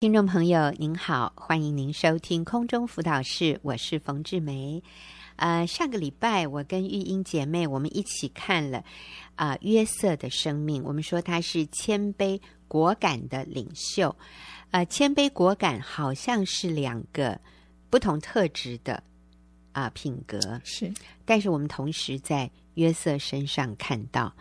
听众朋友您好，欢迎您收听空中辅导室，我是冯志梅。呃，上个礼拜我跟玉英姐妹我们一起看了啊、呃、约瑟的生命，我们说他是谦卑果敢的领袖。呃，谦卑果敢好像是两个不同特质的啊、呃、品格，是，但是我们同时在约瑟身上看到。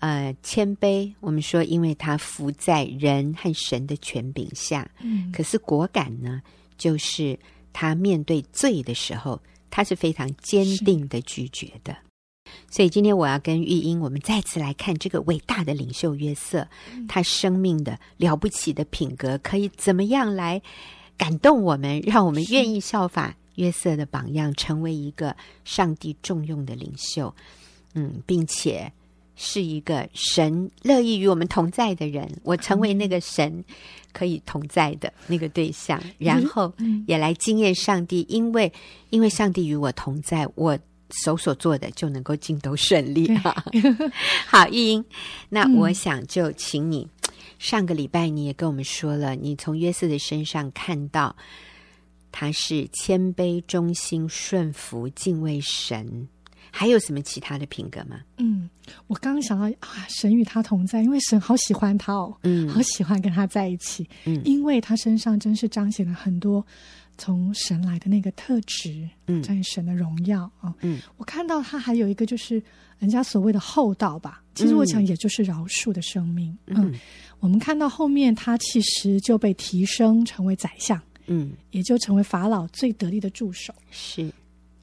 呃，谦卑，我们说，因为他服在人和神的权柄下。嗯，可是果敢呢，就是他面对罪的时候，他是非常坚定的拒绝的。所以今天我要跟玉英，我们再次来看这个伟大的领袖约瑟，嗯、他生命的了不起的品格，可以怎么样来感动我们，让我们愿意效法约瑟的榜样，成为一个上帝重用的领袖。嗯，并且。是一个神乐意与我们同在的人，我成为那个神可以同在的那个对象，然后也来经验上帝，因为因为上帝与我同在，我手所做的就能够尽都顺利。好，玉英，那我想就请你，上个礼拜你也跟我们说了，你从约瑟的身上看到他是谦卑、忠心、顺服、敬畏神。还有什么其他的品格吗？嗯，我刚刚想到啊，神与他同在，因为神好喜欢他哦，嗯，好喜欢跟他在一起，嗯，因为他身上真是彰显了很多从神来的那个特质，嗯，彰显神的荣耀啊，嗯，我看到他还有一个就是人家所谓的厚道吧，其实我想也就是饶恕的生命，嗯，嗯，我们看到后面他其实就被提升成为宰相，嗯，也就成为法老最得力的助手，是。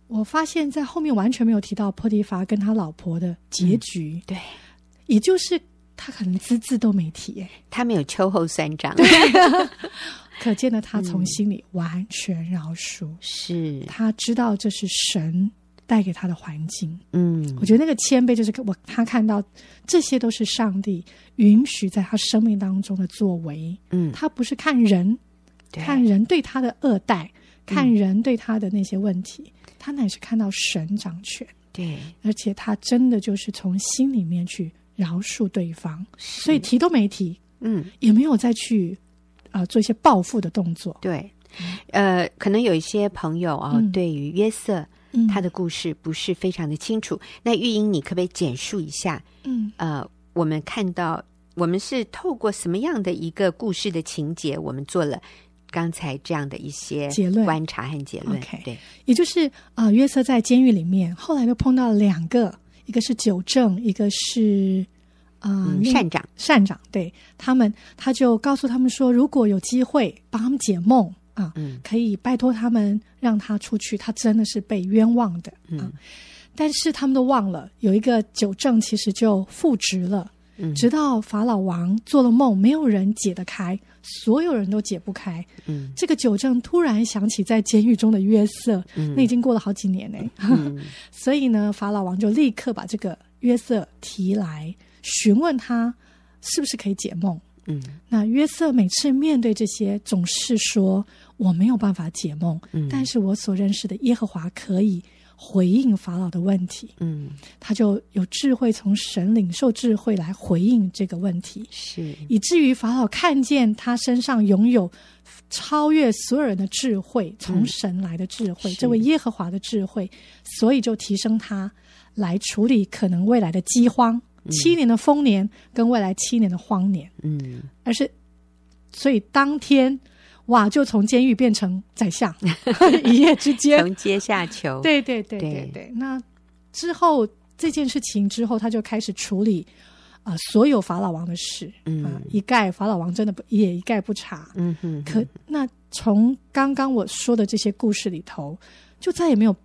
我发现，在后面完全没有提到波提法跟他老婆的结局，嗯、对，也就是他可能字字都没提，哎，他没有秋后算账，对，可见的他从心里完全饶恕，是、嗯、他知道这是神带给他的环境，嗯，我觉得那个谦卑就是我他看到这些都是上帝允许在他生命当中的作为，嗯，他不是看人，对。看人对他的恶待，看人对他的那些问题。嗯他乃是看到神掌权，对，而且他真的就是从心里面去饶恕对方，所以提都没提，嗯，也没有再去啊、呃、做一些报复的动作。对，呃，可能有一些朋友啊、哦，嗯、对于约瑟他的故事不是非常的清楚。嗯、那玉英，你可不可以简述一下？嗯，呃，我们看到我们是透过什么样的一个故事的情节，我们做了。刚才这样的一些结论、观察和结论，Okay 对，也就是啊、呃，约瑟在监狱里面，后来又碰到了两个，一个是九正，一个是啊、呃嗯、善长，善长，对。他们，他就告诉他们说，如果有机会帮他们解梦啊，嗯、可以拜托他们让他出去，他真的是被冤枉的啊，嗯、但是他们都忘了，有一个九正其实就复职了。直到法老王做了梦，没有人解得开，所有人都解不开。嗯，这个九正突然想起在监狱中的约瑟，嗯、那已经过了好几年呢。嗯、所以呢，法老王就立刻把这个约瑟提来询问他，是不是可以解梦？嗯，那约瑟每次面对这些，总是说我没有办法解梦，嗯、但是我所认识的耶和华可以。回应法老的问题，嗯，他就有智慧，从神领受智慧来回应这个问题，是。以至于法老看见他身上拥有超越所有人的智慧，从神来的智慧，嗯、这位耶和华的智慧，所以就提升他来处理可能未来的饥荒，嗯、七年的丰年跟未来七年的荒年，嗯，而是所以当天。哇！就从监狱变成宰相，一夜之间从阶下囚。对对对对对。对那之后这件事情之后，他就开始处理啊、呃、所有法老王的事。嗯、呃，一概法老王真的不也一概不查。嗯哼，哼。可那从刚刚我说的这些故事里头，就再也没有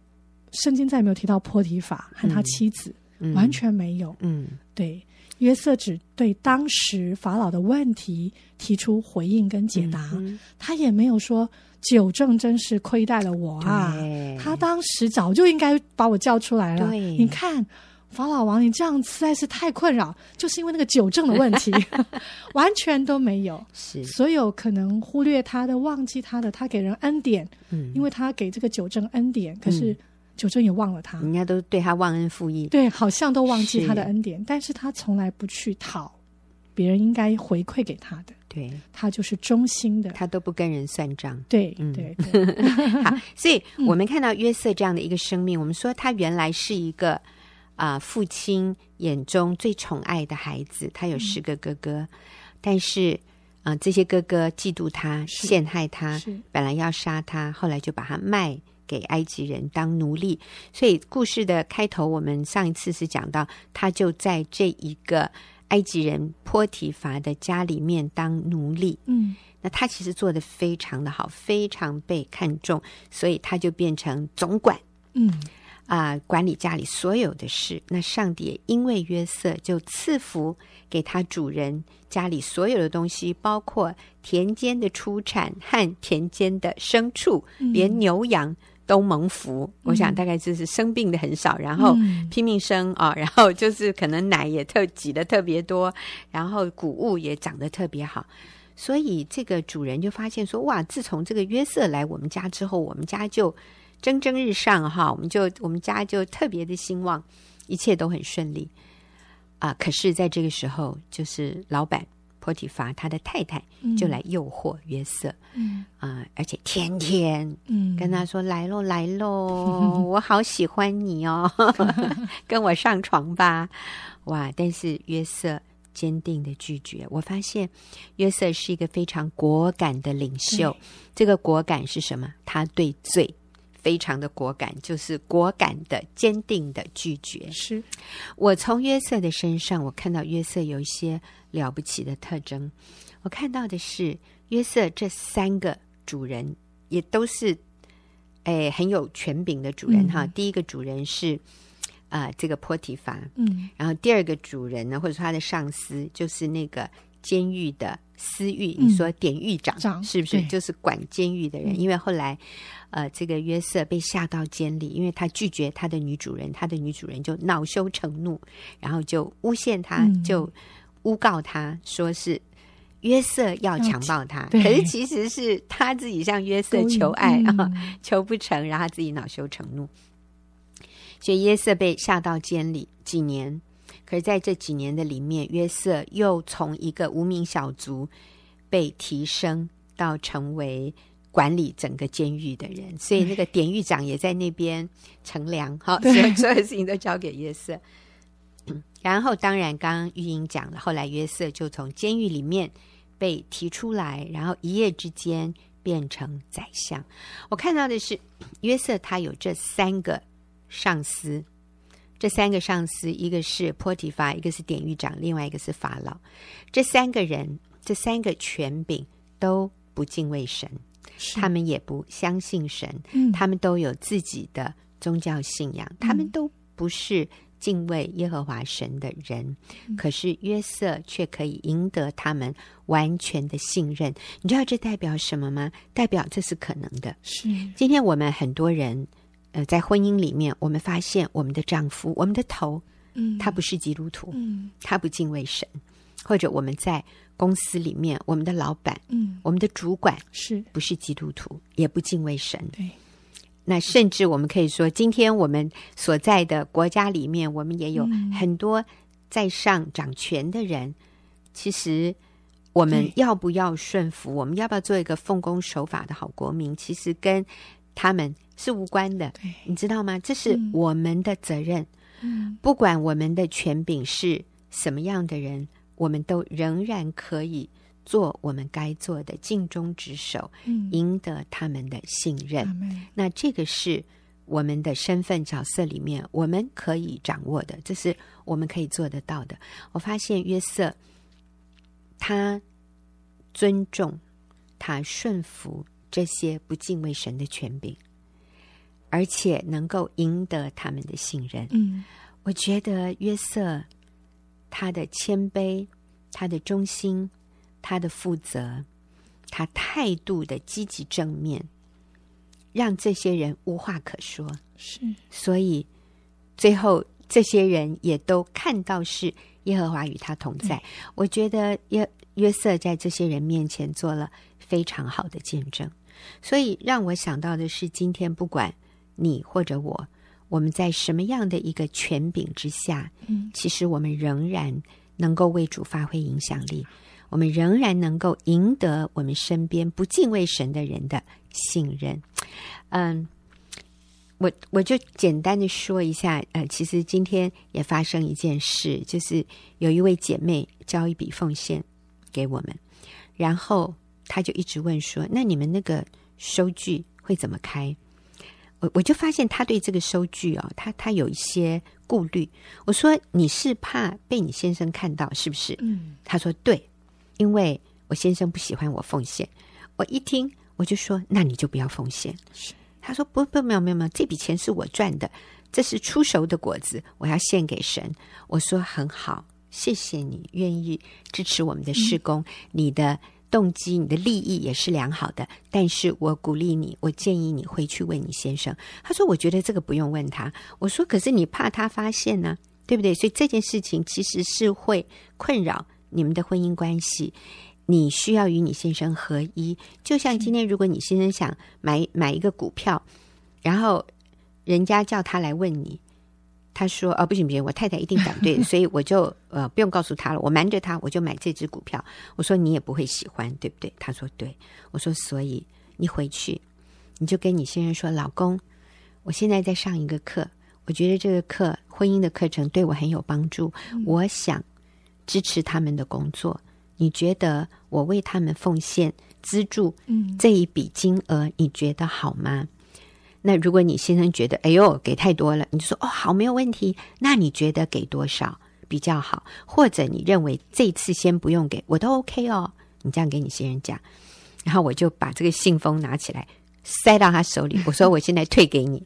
圣经再也没有提到波提法和他妻子，嗯、完全没有。嗯，对。约瑟只对当时法老的问题提出回应跟解答，嗯、他也没有说九正真是亏待了我啊！他当时早就应该把我叫出来了。你看，法老王，你这样实在是太困扰，就是因为那个九正的问题，完全都没有。是所有可能忽略他的、忘记他的，他给人恩典，嗯，因为他给这个九正恩典，可是。酒政也忘了他，人家都对他忘恩负义，对，好像都忘记他的恩典，是但是他从来不去讨别人应该回馈给他的，对，他就是忠心的，他都不跟人算账。对，嗯、对，对。好，所以我们看到约瑟这样的一个生命，嗯、我们说他原来是一个啊、呃，父亲眼中最宠爱的孩子，他有十个哥哥，嗯、但是啊、呃，这些哥哥嫉妒他，陷害他，本来要杀他，后来就把他卖。给埃及人当奴隶，所以故事的开头，我们上一次是讲到，他就在这一个埃及人波提乏的家里面当奴隶。嗯，那他其实做得非常的好，非常被看重，所以他就变成总管。嗯，啊、呃，管理家里所有的事。那上帝也因为约瑟，就赐福给他主人家里所有的东西，包括田间的出产和田间的牲畜，连牛羊。都蒙福，我想大概就是生病的很少，嗯、然后拼命生啊、哦，然后就是可能奶也特挤的特别多，然后谷物也长得特别好，所以这个主人就发现说，哇，自从这个约瑟来我们家之后，我们家就蒸蒸日上哈，我们就我们家就特别的兴旺，一切都很顺利啊。可是，在这个时候，就是老板。波提乏他的太太就来诱惑约瑟，嗯啊、呃，而且天天跟他说：“嗯、来喽，来喽，我好喜欢你哦，跟我上床吧。”哇！但是约瑟坚定的拒绝。我发现约瑟是一个非常果敢的领袖。对这个果敢是什么？他对罪非常的果敢，就是果敢的、坚定的拒绝。是我从约瑟的身上，我看到约瑟有一些。了不起的特征，我看到的是约瑟这三个主人也都是，哎，很有权柄的主人哈。嗯、第一个主人是啊、呃，这个波提法，嗯，然后第二个主人呢，或者说他的上司就是那个监狱的司狱，嗯、你说典狱长，长是不是？就是管监狱的人？嗯、因为后来呃，这个约瑟被下到监里，因为他拒绝他的女主人，他的女主人就恼羞成怒，然后就诬陷他，嗯、就。诬告他说是约瑟要强暴他，可是其实是他自己向约瑟求爱啊，嗯、求不成，然后他自己恼羞成怒，所以约瑟被下到监里几年。可是在这几年的里面，约瑟又从一个无名小卒被提升到成为管理整个监狱的人，所以那个典狱长也在那边乘凉，好，所以所有事情都交给约瑟。然后，当然，刚刚玉英讲了，后来约瑟就从监狱里面被提出来，然后一夜之间变成宰相。我看到的是约瑟，他有这三个上司，这三个上司，一个是波提法，一个是典狱长，另外一个是法老。这三个人，这三个权柄都不敬畏神，他们也不相信神，嗯、他们都有自己的宗教信仰，嗯、他们都不是。敬畏耶和华神的人，可是约瑟却可以赢得他们完全的信任。你知道这代表什么吗？代表这是可能的。是。今天我们很多人，呃，在婚姻里面，我们发现我们的丈夫，我们的头，嗯，他不是基督徒，嗯，他不敬畏神，或者我们在公司里面，我们的老板，嗯，我们的主管是。不是基督徒，也不敬畏神，对。那甚至我们可以说，今天我们所在的国家里面，我们也有很多在上掌权的人。嗯、其实，我们要不要顺服？我们要不要做一个奉公守法的好国民？其实跟他们是无关的，你知道吗？这是我们的责任。嗯、不管我们的权柄是什么样的人，我们都仍然可以。做我们该做的，尽忠职守，嗯、赢得他们的信任。嗯、那这个是我们的身份角色里面我们可以掌握的，这是我们可以做得到的。我发现约瑟，他尊重、他顺服这些不敬畏神的权柄，而且能够赢得他们的信任。嗯，我觉得约瑟他的谦卑，他的忠心。他的负责，他态度的积极正面，让这些人无话可说。是，所以最后这些人也都看到是耶和华与他同在。对我觉得约约瑟在这些人面前做了非常好的见证，所以让我想到的是，今天不管你或者我，我们在什么样的一个权柄之下，嗯，其实我们仍然能够为主发挥影响力。我们仍然能够赢得我们身边不敬畏神的人的信任。嗯，我我就简单的说一下，呃，其实今天也发生一件事，就是有一位姐妹交一笔奉献给我们，然后她就一直问说：“那你们那个收据会怎么开？”我我就发现她对这个收据哦，她她有一些顾虑。我说：“你是怕被你先生看到是不是？”嗯，她说：“对。”因为我先生不喜欢我奉献，我一听我就说：“那你就不要奉献。”他说：“不不，没有没有没有，这笔钱是我赚的，这是出熟的果子，我要献给神。”我说：“很好，谢谢你愿意支持我们的施工，嗯、你的动机、你的利益也是良好的。但是我鼓励你，我建议你回去问你先生。”他说：“我觉得这个不用问他。”我说：“可是你怕他发现呢，对不对？所以这件事情其实是会困扰。”你们的婚姻关系，你需要与你先生合一。就像今天，如果你先生想买买一个股票，然后人家叫他来问你，他说：“哦，不行不行，我太太一定反对，所以我就呃不用告诉他了，我瞒着他，我就买这只股票。”我说：“你也不会喜欢，对不对？”他说：“对。”我说：“所以你回去，你就跟你先生说，老公，我现在在上一个课，我觉得这个课婚姻的课程对我很有帮助，我想。”支持他们的工作，你觉得我为他们奉献资助，嗯，这一笔金额，你觉得好吗？那如果你先生觉得，哎呦，给太多了，你就说，哦，好，没有问题。那你觉得给多少比较好？或者你认为这次先不用给，我都 OK 哦。你这样给你先生讲，然后我就把这个信封拿起来塞到他手里，我说，我现在退给你，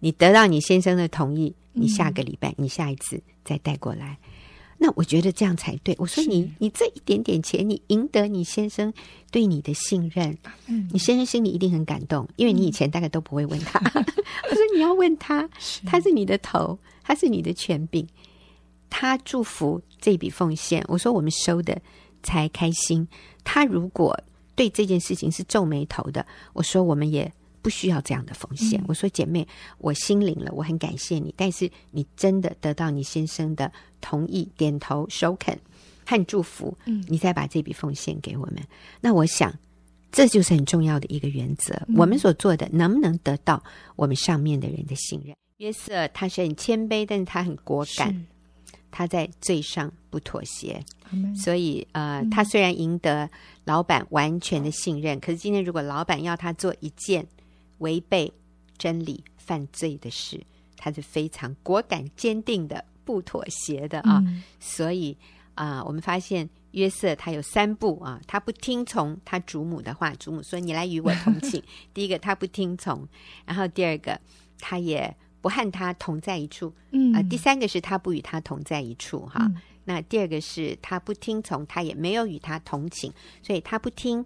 你得到你先生的同意，你下个礼拜，你下一次再带过来。那我觉得这样才对。我说你，你这一点点钱，你赢得你先生对你的信任，嗯，你先生心里一定很感动，因为你以前大概都不会问他。嗯、我说你要问他，他是你的头，他是你的权柄，他祝福这笔奉献。我说我们收的才开心。他如果对这件事情是皱眉头的，我说我们也。不需要这样的奉献。我说姐妹，我心领了，我很感谢你。但是你真的得到你先生的同意、点头、首肯和祝福，嗯，你再把这笔奉献给我们。那我想，这就是很重要的一个原则。我们所做的能不能得到我们上面的人的信任？约瑟他是很谦卑，但是他很果敢，他在罪上不妥协。所以呃，他虽然赢得老板完全的信任，可是今天如果老板要他做一件违背真理、犯罪的事，他是非常果敢、坚定的，不妥协的啊！嗯、所以啊、呃，我们发现约瑟他有三不啊，他不听从他祖母的话，祖母说：“你来与我同寝。”第一个，他不听从；然后第二个，他也不和他同在一处。嗯啊、呃，第三个是他不与他同在一处。哈，嗯、那第二个是他不听从，他也没有与他同寝，所以他不听，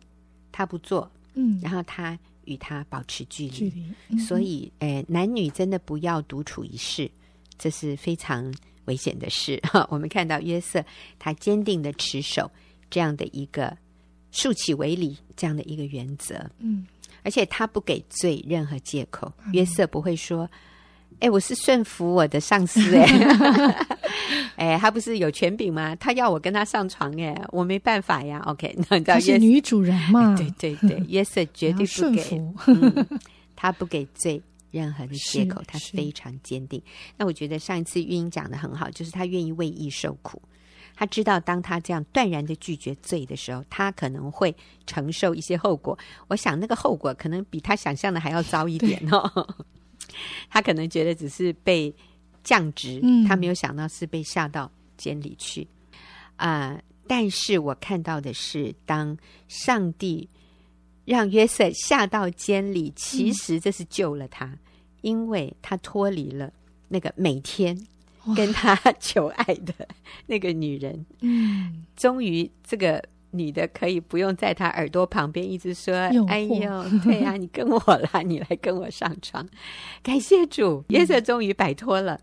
他不做。嗯，然后他。与他保持距离，距离嗯、所以，诶，男女真的不要独处一室，这是非常危险的事。哈，我们看到约瑟，他坚定的持守这样的一个竖起为礼这样的一个原则，嗯，而且他不给罪任何借口。嗯、约瑟不会说。哎，我是顺服我的上司哎，哎，他不是有权柄吗？他要我跟他上床哎，我没办法呀。OK，那你知道是女主人嘛？对对对，约瑟 绝对不给，嗯，他不给罪任何的借口，他非常坚定。那我觉得上一次玉英讲的很好，就是他愿意为义受苦。他知道当他这样断然的拒绝罪的时候，他可能会承受一些后果。我想那个后果可能比他想象的还要糟一点哦。他可能觉得只是被降职，嗯、他没有想到是被下到监里去啊、呃！但是我看到的是，当上帝让约瑟下到监里，其实这是救了他，嗯、因为他脱离了那个每天跟他 求爱的那个女人。嗯，终于这个。女的可以不用在他耳朵旁边一直说：“哎呦，对呀、啊，你跟我啦，你来跟我上床。”感谢主，约瑟终于摆脱了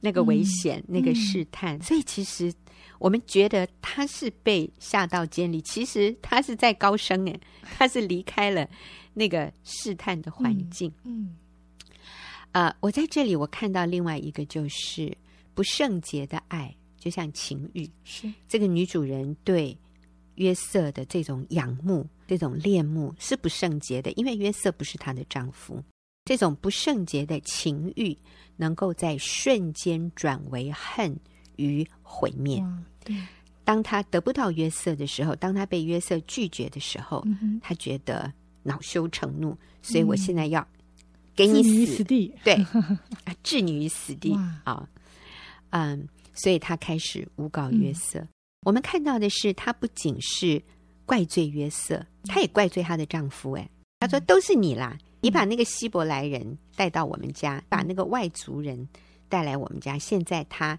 那个危险、嗯、那个试探。嗯、所以，其实我们觉得他是被下到监里，其实他是在高升诶，他是离开了那个试探的环境。嗯，啊、嗯呃，我在这里我看到另外一个就是不圣洁的爱，就像情欲，是这个女主人对。约瑟的这种仰慕、这种恋慕是不圣洁的，因为约瑟不是她的丈夫。这种不圣洁的情欲，能够在瞬间转为恨与毁灭。对，当他得不到约瑟的时候，当他被约瑟拒绝的时候，嗯、他觉得恼羞成怒，所以我现在要给你死，地，对，置你于死地。啊，嗯，所以他开始诬告约瑟。嗯、我们看到的是，他不仅是怪罪约瑟，他也怪罪她的丈夫。哎，他说都是你啦。你把那个希伯来人带到我们家，把那个外族人带来我们家。现在他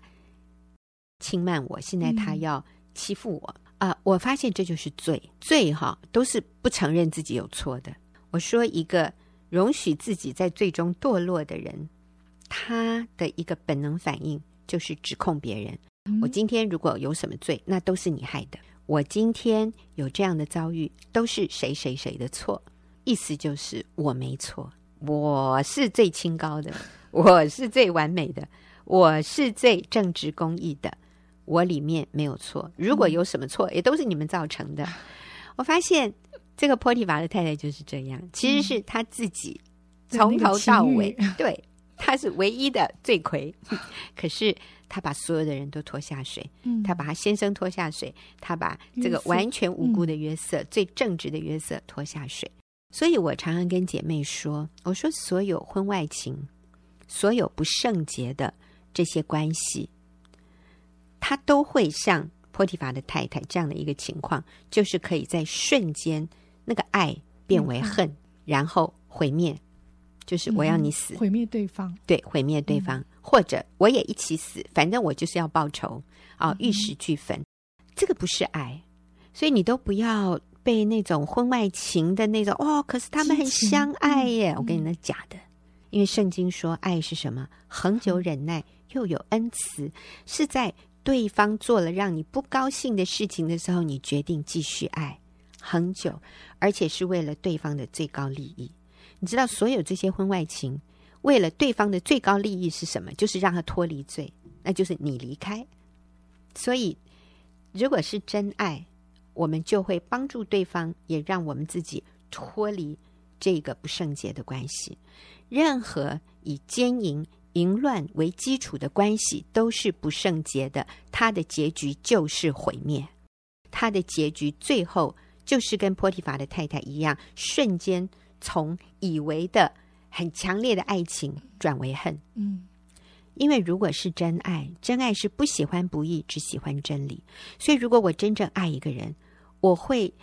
轻慢我，现在他要欺负我啊、呃！我发现这就是罪，罪哈都是不承认自己有错的。我说一个容许自己在最终堕落的人，他的一个本能反应就是指控别人。我今天如果有什么罪，那都是你害的。我今天有这样的遭遇，都是谁谁谁的错。意思就是我没错，我是最清高的，我是最完美的，我是最正直公义的，我里面没有错。如果有什么错，也都是你们造成的。我发现这个波提娃的太太就是这样，其实是他自己从头到尾，对，他是唯一的罪魁。可是他把所有的人都拖下水，他把他先生拖下水，他把这个完全无辜的约瑟、最正直的约瑟拖下水。所以我常常跟姐妹说：“我说所有婚外情，所有不圣洁的这些关系，他都会像波提法的太太这样的一个情况，就是可以在瞬间那个爱变为恨，嗯、然后毁灭，就是我要你死，嗯、毁灭对方，对，毁灭对方，嗯、或者我也一起死，反正我就是要报仇啊，玉石俱焚，嗯、这个不是爱，所以你都不要。”被那种婚外情的那种哦，可是他们很相爱耶！嗯、我跟你那假的，因为圣经说爱是什么？恒久忍耐，又有恩慈，是在对方做了让你不高兴的事情的时候，你决定继续爱恒久，而且是为了对方的最高利益。你知道，所有这些婚外情，为了对方的最高利益是什么？就是让他脱离罪，那就是你离开。所以，如果是真爱。我们就会帮助对方，也让我们自己脱离这个不圣洁的关系。任何以奸淫、淫乱为基础的关系都是不圣洁的，它的结局就是毁灭。它的结局最后就是跟波提法的太太一样，瞬间从以为的很强烈的爱情转为恨。嗯。因为如果是真爱，真爱是不喜欢不义，只喜欢真理。所以，如果我真正爱一个人，我会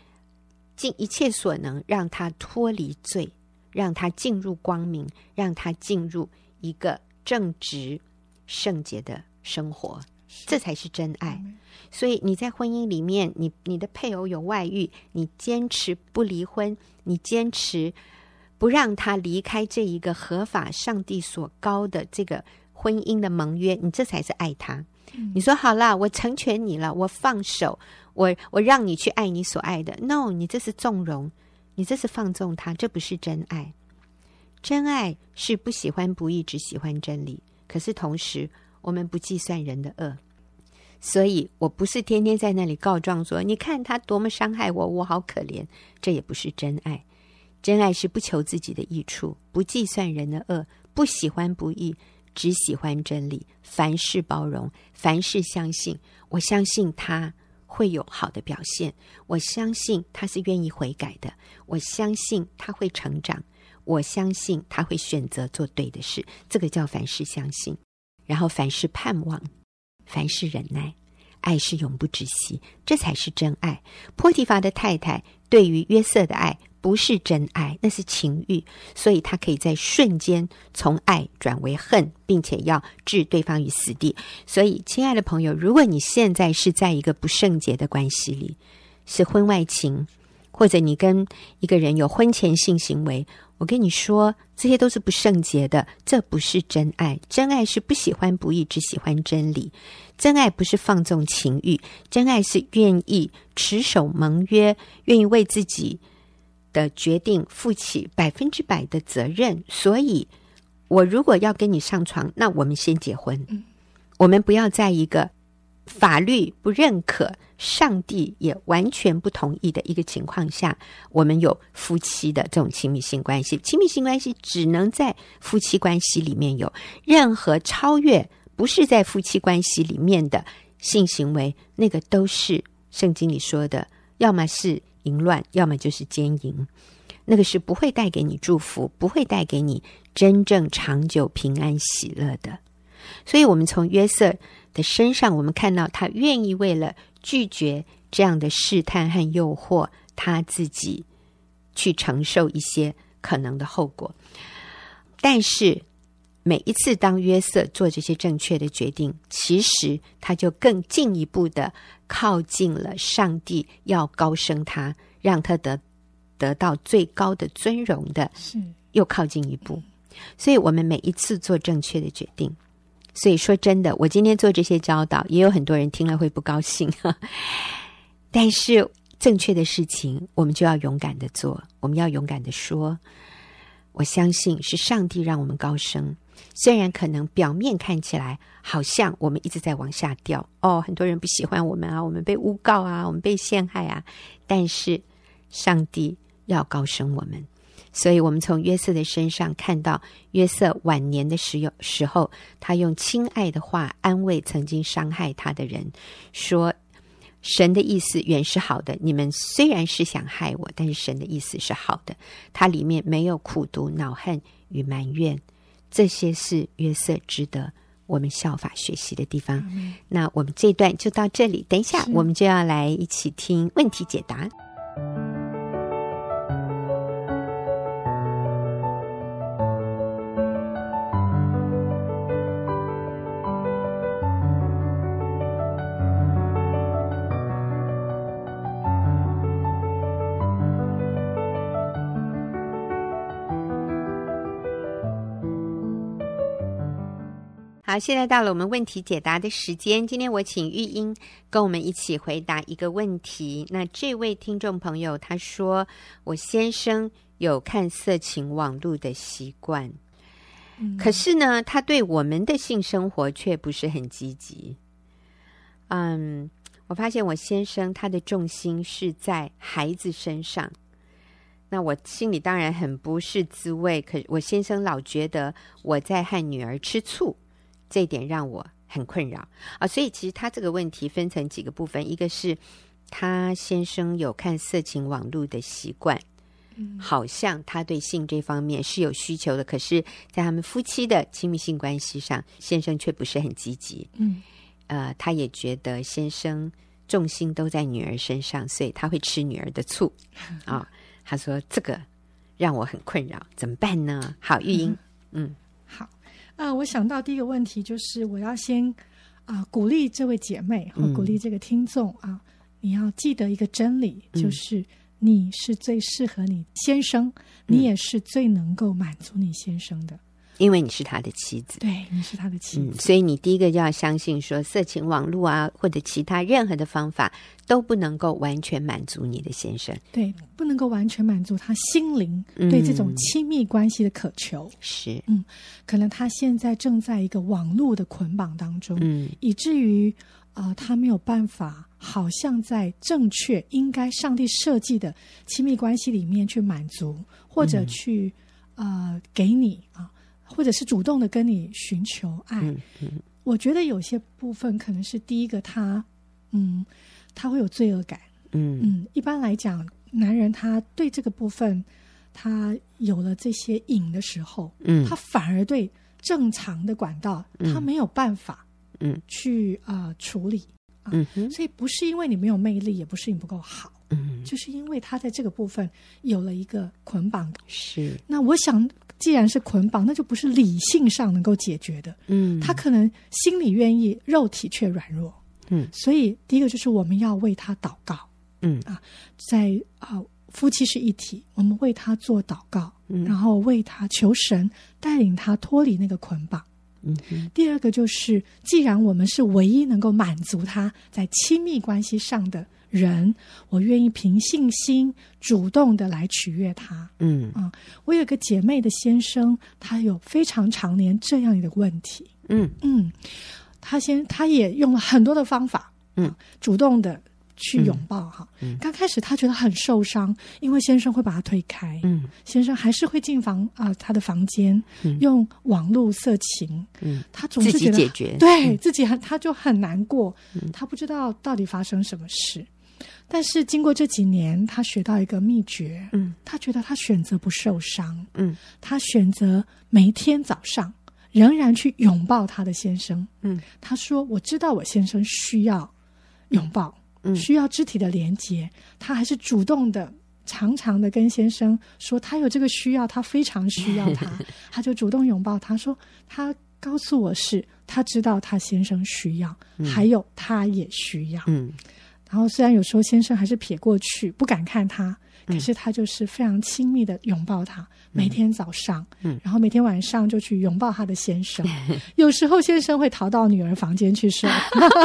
尽一切所能让他脱离罪，让他进入光明，让他进入一个正直、圣洁的生活，这才是真爱。所以你在婚姻里面，你你的配偶有外遇，你坚持不离婚，你坚持不让他离开这一个合法、上帝所高的这个。婚姻的盟约，你这才是爱他。嗯、你说好了，我成全你了，我放手，我我让你去爱你所爱的。No，你这是纵容，你这是放纵他，这不是真爱。真爱是不喜欢不义，只喜欢真理。可是同时，我们不计算人的恶，所以我不是天天在那里告状说，你看他多么伤害我，我好可怜。这也不是真爱。真爱是不求自己的益处，不计算人的恶，不喜欢不义。只喜欢真理，凡事包容，凡事相信。我相信他会有好的表现，我相信他是愿意悔改的，我相信他会成长，我相信他会选择做对的事。这个叫凡事相信，然后凡事盼望，凡事忍耐，爱是永不止息，这才是真爱。波提乏的太太对于约瑟的爱。不是真爱，那是情欲，所以他可以在瞬间从爱转为恨，并且要置对方于死地。所以，亲爱的朋友，如果你现在是在一个不圣洁的关系里，是婚外情，或者你跟一个人有婚前性行为，我跟你说，这些都是不圣洁的，这不是真爱。真爱是不喜欢不义，只喜欢真理。真爱不是放纵情欲，真爱是愿意持守盟约，愿意为自己。的决定负起百分之百的责任，所以，我如果要跟你上床，那我们先结婚。嗯、我们不要在一个法律不认可，上帝也完全不同意的一个情况下，我们有夫妻的这种亲密性关系。亲密性关系只能在夫妻关系里面有，任何超越不是在夫妻关系里面的性行为，那个都是圣经里说的，要么是淫乱，要么就是奸淫，那个是不会带给你祝福，不会带给你真正长久平安喜乐的。所以，我们从约瑟的身上，我们看到他愿意为了拒绝这样的试探和诱惑，他自己去承受一些可能的后果。但是，每一次当约瑟做这些正确的决定，其实他就更进一步的靠近了上帝，要高升他，让他得得到最高的尊荣的，是又靠近一步。所以，我们每一次做正确的决定。所以说真的，我今天做这些教导，也有很多人听了会不高兴。但是正确的事情，我们就要勇敢的做，我们要勇敢的说。我相信是上帝让我们高升，虽然可能表面看起来好像我们一直在往下掉哦，很多人不喜欢我们啊，我们被诬告啊，我们被陷害啊，但是上帝要高升我们。所以，我们从约瑟的身上看到，约瑟晚年的时有时候，他用亲爱的话安慰曾经伤害他的人，说：“神的意思原是好的，你们虽然是想害我，但是神的意思是好的。它里面没有苦毒、恼恨与埋怨，这些是约瑟值得我们效法学习的地方。嗯”那我们这一段就到这里，等一下我们就要来一起听问题解答。好，现在到了我们问题解答的时间。今天我请玉英跟我们一起回答一个问题。那这位听众朋友他说：“我先生有看色情网络的习惯，嗯，可是呢，他对我们的性生活却不是很积极。嗯，我发现我先生他的重心是在孩子身上，那我心里当然很不是滋味。可我先生老觉得我在和女儿吃醋。”这一点让我很困扰啊，所以其实他这个问题分成几个部分，一个是他先生有看色情网络的习惯，嗯，好像他对性这方面是有需求的，可是，在他们夫妻的亲密性关系上，先生却不是很积极，嗯，呃，他也觉得先生重心都在女儿身上，所以他会吃女儿的醋 啊，哦。他说这个让我很困扰，怎么办呢？好，玉英，嗯。嗯啊、呃，我想到第一个问题就是，我要先啊、呃、鼓励这位姐妹和鼓励这个听众啊、你要记得一个真理，就是你是最适合你先生，嗯、你也是最能够满足你先生的。因为你是他的妻子，对，你是他的妻子，嗯，所以你第一个就要相信说，色情网络啊，或者其他任何的方法都不能够完全满足你的先生，对，不能够完全满足他心灵对这种亲密关系的渴求。嗯、是，嗯，可能他现在正在一个网络的捆绑当中，嗯，以至于啊、呃，他没有办法，好像在正确应该上帝设计的亲密关系里面去满足，或者去啊、呃、给你啊。或者是主动的跟你寻求爱，嗯嗯，我觉得有些部分可能是第一个他，他嗯，他会有罪恶感，嗯。嗯。一般来讲，男人他对这个部分，他有了这些瘾的时候，嗯，他反而对正常的管道，他没有办法，嗯，去啊、呃、处理，嗯、哼，所以不是因为你没有魅力，也不是你不够好，嗯，就是因为他在这个部分有了一个捆绑，是。那我想。既然是捆绑，那就不是理性上能够解决的。嗯，他可能心里愿意，肉体却软弱。嗯，所以第一个就是我们要为他祷告。嗯啊，在啊夫妻是一体，我们为他做祷告，嗯，然后为他求神带领他脱离那个捆绑。嗯，第二个就是，既然我们是唯一能够满足他在亲密关系上的。人，我愿意凭信心主动的来取悦他。嗯啊，我有个姐妹的先生，他有非常常年这样一个问题。嗯嗯，他先他也用了很多的方法，嗯，主动的。去拥抱哈，刚开始他觉得很受伤，因为先生会把他推开。嗯，先生还是会进房啊、呃，他的房间、嗯、用网络色情。嗯，他总是觉得自己解决，对、嗯、自己很他就很难过，嗯、他不知道到底发生什么事。但是经过这几年，他学到一个秘诀。嗯，他觉得他选择不受伤。嗯，他选择每天早上仍然去拥抱他的先生。嗯，他说：“我知道我先生需要拥抱。”需要肢体的连接，他还是主动的、常常的跟先生说他有这个需要，他非常需要他，他就主动拥抱他说，他告诉我是他知道他先生需要，嗯、还有他也需要。嗯，然后虽然有时候先生还是撇过去，不敢看他。可是他就是非常亲密的拥抱他，每天早上，嗯，然后每天晚上就去拥抱他的先生。有时候先生会逃到女儿房间去睡，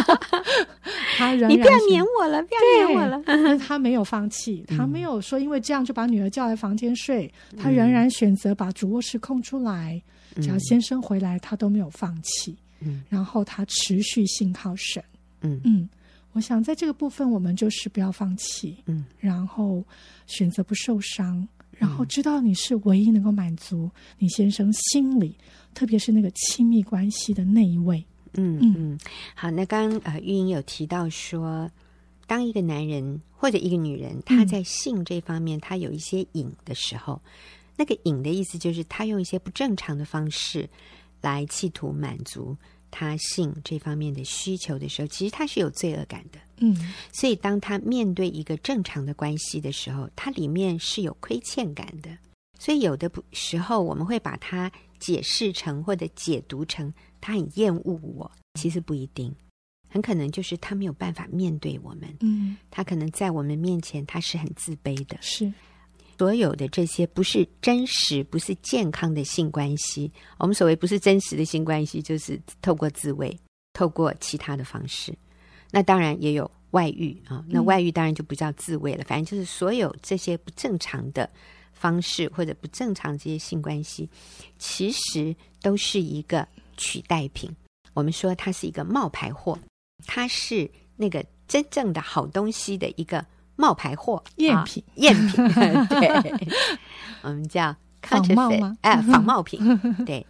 他仍然你不要撵我了，不要撵我了。他没有放弃，他没有说因为这样就把女儿叫来房间睡，他仍然选择把主卧室空出来，只要先生回来，他都没有放弃。嗯，然后他持续信靠神。嗯嗯。我想在这个部分，我们就是不要放弃，嗯，然后选择不受伤，然后知道你是唯一能够满足你先生心里，特别是那个亲密关系的那一位，嗯嗯。好，那刚刚呃，玉英有提到说，当一个男人或者一个女人他在性这方面他有一些瘾的时候，嗯、那个瘾的意思就是他用一些不正常的方式来企图满足。他性这方面的需求的时候，其实他是有罪恶感的。嗯，所以当他面对一个正常的关系的时候，他里面是有亏欠感的。所以有的时候我们会把它解释成或者解读成他很厌恶我，其实不一定，很可能就是他没有办法面对我们。嗯，他可能在我们面前他是很自卑的。是。所有的这些不是真实、不是健康的性关系，我们所谓不是真实的性关系，就是透过自慰、透过其他的方式。那当然也有外遇啊，那外遇当然就不叫自慰了。反正就是所有这些不正常的方式或者不正常这些性关系，其实都是一个取代品。我们说它是一个冒牌货，它是那个真正的好东西的一个。冒牌货、赝品、赝品，对，我们叫仿冒吗？哎，仿冒品，对，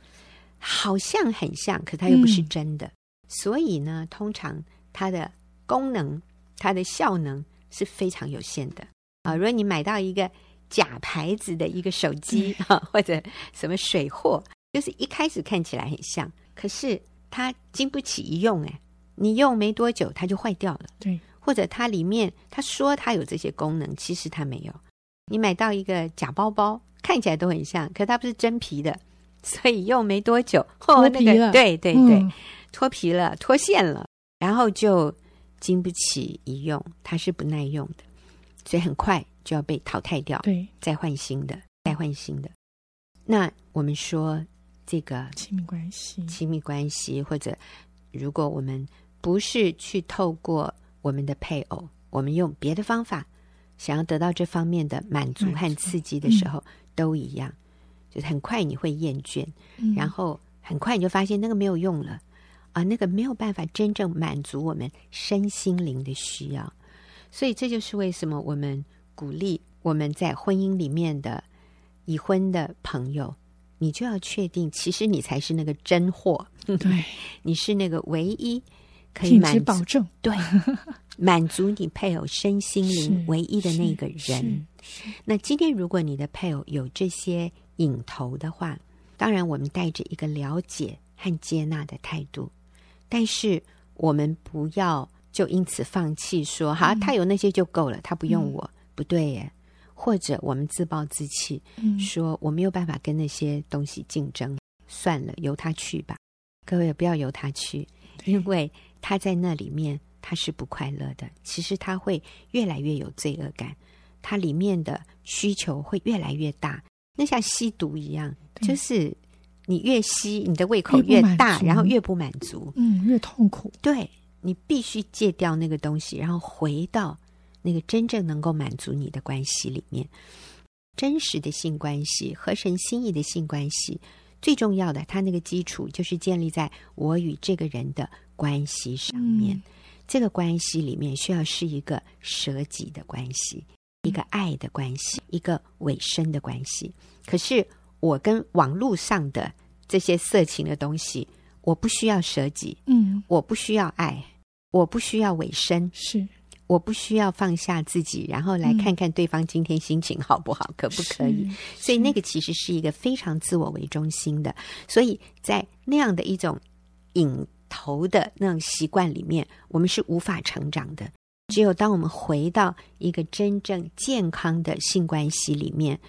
好像很像，可它又不是真的，嗯、所以呢，通常它的功能、它的效能是非常有限的啊。如果你买到一个假牌子的一个手机啊，或者什么水货，就是一开始看起来很像，可是它经不起一用，哎，你用没多久它就坏掉了，对。或者它里面他说它有这些功能，其实它没有。你买到一个假包包，看起来都很像，可它不是真皮的，所以用没多久，脱皮了。哦那个、对对对，嗯、脱皮了，脱线了，然后就经不起一用，它是不耐用的，所以很快就要被淘汰掉。对，再换新的，再换新的。那我们说这个亲密关系，亲密关系，或者如果我们不是去透过。我们的配偶，我们用别的方法想要得到这方面的满足和刺激的时候，嗯、都一样，就是很快你会厌倦，嗯、然后很快你就发现那个没有用了啊，那个没有办法真正满足我们身心灵的需要。所以这就是为什么我们鼓励我们在婚姻里面的已婚的朋友，你就要确定，其实你才是那个真货，对，你是那个唯一。可以满足保证，对，满足你配偶身心灵唯一的那个人。那今天如果你的配偶有这些瘾头的话，当然我们带着一个了解和接纳的态度，但是我们不要就因此放弃说，说好他有那些就够了，他不用我，嗯、不对耶。或者我们自暴自弃，嗯、说我没有办法跟那些东西竞争，算了，由他去吧。各位也不要由他去，因为。他在那里面，他是不快乐的。其实他会越来越有罪恶感，他里面的需求会越来越大。那像吸毒一样，就是你越吸，你的胃口越大，越然后越不满足，嗯，越痛苦。对，你必须戒掉那个东西，然后回到那个真正能够满足你的关系里面。真实的性关系，合神心意的性关系，最重要的，它那个基础就是建立在我与这个人的。关系上面。嗯、这个关系里面需要是一个舍己的关系，一个爱的关系，一个委身的关系。可是我跟网络上的这些色情的东西，我不需要舍己，嗯，我不需要爱，我不需要委身，是。我不需要放下自己，然后来看看对方今天心情好不好，嗯、可不可以？所以那个其实是一个非常自我为中心的。所以在那样的一种瘾头的那种习惯里面，我们是无法成长的。只有当我们回到一个真正健康的性关系里面，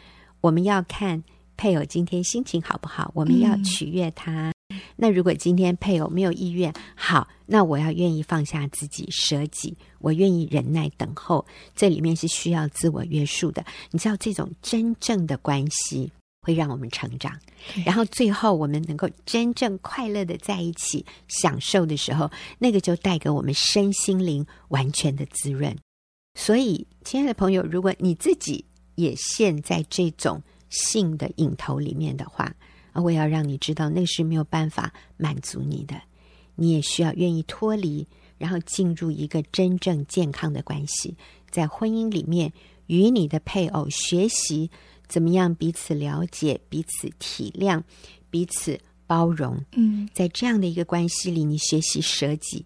我们要看配偶今天心情好不好，我们要取悦他。嗯那如果今天配偶没有意愿，好，那我要愿意放下自己，舍己，我愿意忍耐等候。这里面是需要自我约束的。你知道，这种真正的关系会让我们成长，然后最后我们能够真正快乐的在一起享受的时候，那个就带给我们身心灵完全的滋润。所以，亲爱的朋友，如果你自己也陷在这种性的瘾头里面的话，我也要让你知道，那是没有办法满足你的。你也需要愿意脱离，然后进入一个真正健康的关系，在婚姻里面与你的配偶学习怎么样彼此了解、彼此体谅、彼此包容。嗯，在这样的一个关系里，你学习舍己，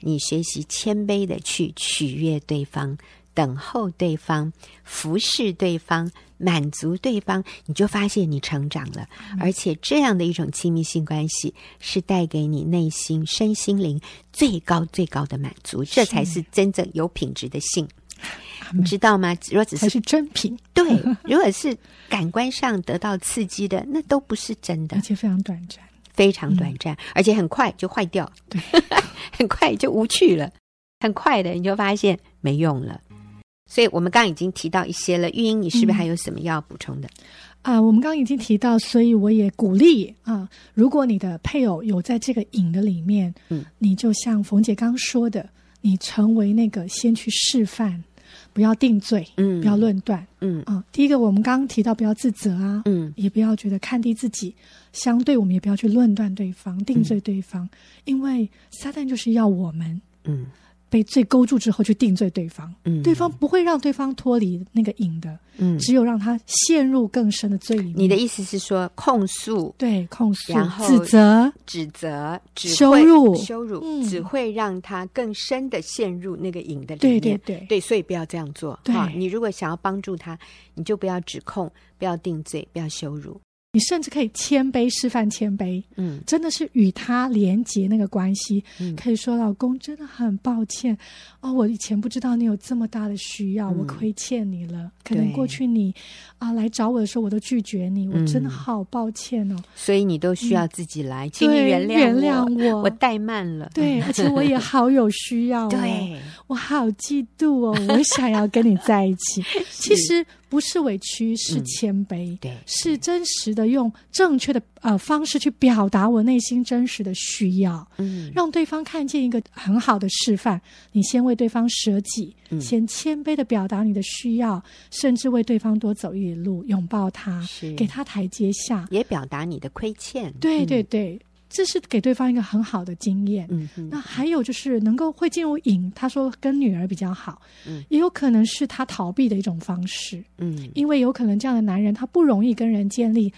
你学习谦卑的去取悦对方。等候对方，服侍对方，满足对方，你就发现你成长了。嗯、而且这样的一种亲密性关系，是带给你内心、身心灵最高、最高的满足。这才是真正有品质的性，你知道吗？如果只是，是真品，对，如果是感官上得到刺激的，那都不是真的，而且非常短暂，非常短暂，嗯、而且很快就坏掉，对，很快就无趣了，很快的你就发现没用了。所以我们刚刚已经提到一些了，玉英，你是不是还有什么要补充的？啊、嗯呃，我们刚刚已经提到，所以我也鼓励啊、呃，如果你的配偶有在这个瘾的里面，嗯，你就像冯姐刚说的，你成为那个先去示范，不要定罪，嗯，不要论断，嗯啊、呃。第一个，我们刚刚提到不要自责啊，嗯，也不要觉得看低自己，相对我们也不要去论断对方、定罪对方，嗯、因为撒旦就是要我们，嗯。被罪勾住之后，去定罪对方，嗯，对方不会让对方脱离那个瘾的，嗯，只有让他陷入更深的罪里面。你的意思是说，控诉，对，控诉，然后指责、指责、羞辱、羞辱，嗯，只会让他更深的陷入那个瘾的里面。对对对，对，所以不要这样做。对，你如果想要帮助他，你就不要指控，不要定罪，不要羞辱。你甚至可以谦卑，示范谦卑，嗯，真的是与他连结那个关系，嗯，可以说老公真的很抱歉。哦，我以前不知道你有这么大的需要，嗯，我亏欠你了，可能过去你啊来找我的时候我都拒绝你，我真的好抱歉哦，所以你都需要自己来，请你原谅，原谅我，我怠慢了，对，而且我也好有需要，对，我好嫉妒哦，我想要跟你在一起，其实。不是委屈，是谦卑，嗯、对，是真实的用正确的呃方式去表达我内心真实的需要，嗯，让对方看见一个很好的示范。你先为对方舍己，嗯、先谦卑的表达你的需要，甚至为对方多走一里路，拥抱他，是给他台阶下，也表达你的亏欠。对对对。嗯这是给对方一个很好的经验。嗯嗯，那还有就是能够会进入瘾，他说跟女儿比较好，嗯，也有可能是他逃避的一种方式。嗯，因为有可能这样的男人他不容易跟人建立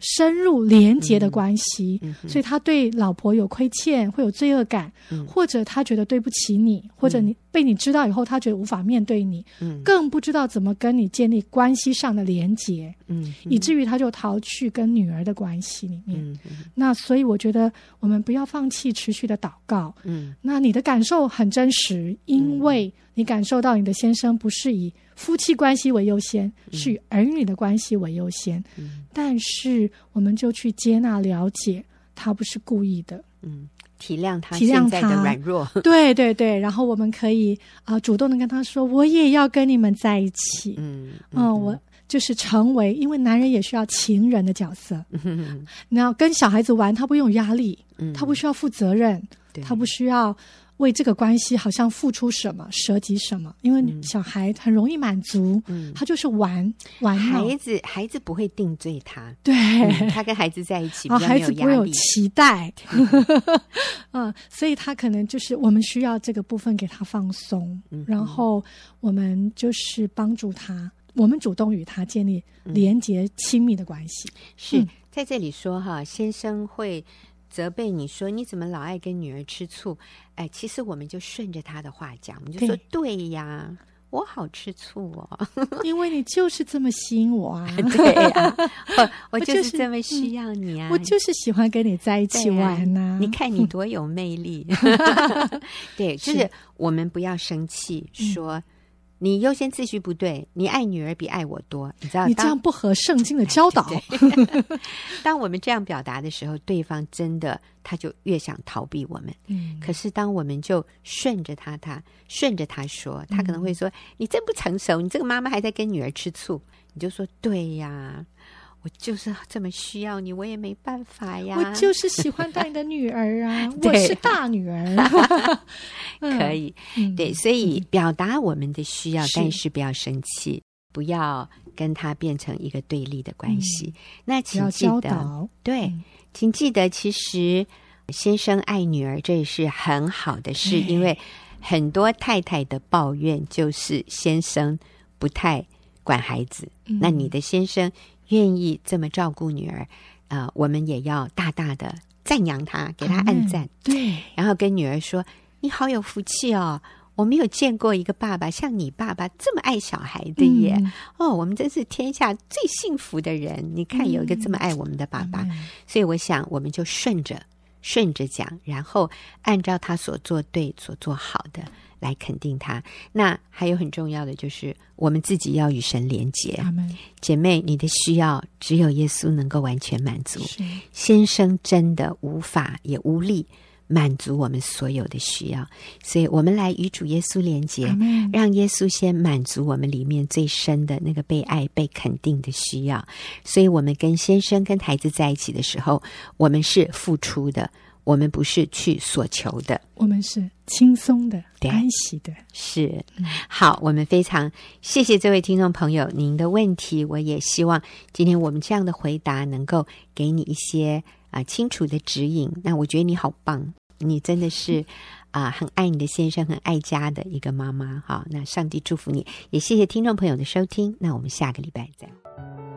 深入连结的关系，嗯嗯、所以他对老婆有亏欠，会有罪恶感，嗯、或者他觉得对不起你，或者你被你知道以后，他觉得无法面对你，嗯、更不知道怎么跟你建立关系上的连结，嗯嗯、以至于他就逃去跟女儿的关系里面。那所以我觉得我们不要放弃持续的祷告。嗯，那你的感受很真实，因为你感受到你的先生不是以夫妻关系为优先，是与儿女的关系为优先。嗯，但是我们就去接纳、了解，他不是故意的。嗯，体谅他，体谅他的软弱。对对对，然后我们可以啊、呃，主动的跟他说：“我也要跟你们在一起。嗯”嗯，嗯，我就是成为，因为男人也需要情人的角色。你要跟小孩子玩，他不用有压力，嗯，他不需要负责任，他不需要。为这个关系好像付出什么、舍己什么，因为小孩很容易满足，嗯，他就是玩玩。孩子孩子不会定罪他，对、嗯，他跟孩子在一起比较没有压力，孩子不会有期待，嗯，所以他可能就是我们需要这个部分给他放松，嗯、然后我们就是帮助他，我们主动与他建立连结亲密的关系。嗯、是在这里说哈，先生会。责备你说，你怎么老爱跟女儿吃醋？哎，其实我们就顺着他的话讲，我们就说对，对呀，我好吃醋哦，因为你就是这么吸引我啊，对啊，我，我就是这么需要你啊，我就是喜欢跟你在一起玩呐、啊，你看你多有魅力，对，就是我们不要生气说。嗯你优先次序不对，你爱女儿比爱我多，你知道？你这样不合圣经的教导。当我们这样表达的时候，对方真的他就越想逃避我们。嗯。可是当我们就顺着他，他顺着他说，他可能会说：“嗯、你真不成熟，你这个妈妈还在跟女儿吃醋。”你就说：“对呀。”我就是这么需要你，我也没办法呀。我就是喜欢当你的女儿啊，我是大女儿。可以，嗯、对，所以表达我们的需要，嗯、但是不要生气，不要跟他变成一个对立的关系。嗯、那请记得，对，嗯、请记得，其实先生爱女儿这也是很好的事，因为很多太太的抱怨就是先生不太管孩子。嗯、那你的先生。愿意这么照顾女儿，呃，我们也要大大的赞扬她，给她按赞。对，然后跟女儿说：“你好有福气哦，我没有见过一个爸爸像你爸爸这么爱小孩的耶。嗯、哦，我们真是天下最幸福的人。你看有一个这么爱我们的爸爸，嗯、所以我想我们就顺着顺着讲，然后按照他所做对、所做好的。”来肯定他。那还有很重要的就是，我们自己要与神连结。姐妹，你的需要只有耶稣能够完全满足。先生真的无法也无力满足我们所有的需要，所以我们来与主耶稣连结，让耶稣先满足我们里面最深的那个被爱、被肯定的需要。所以，我们跟先生、跟孩子在一起的时候，我们是付出的。我们不是去所求的，我们是轻松的、对安息的。是，好，我们非常谢谢这位听众朋友您的问题。我也希望今天我们这样的回答能够给你一些啊、呃、清楚的指引。那我觉得你好棒，你真的是啊、很爱你的先生、很爱家的一个妈妈。哈，那上帝祝福你，也谢谢听众朋友的收听。那我们下个礼拜再。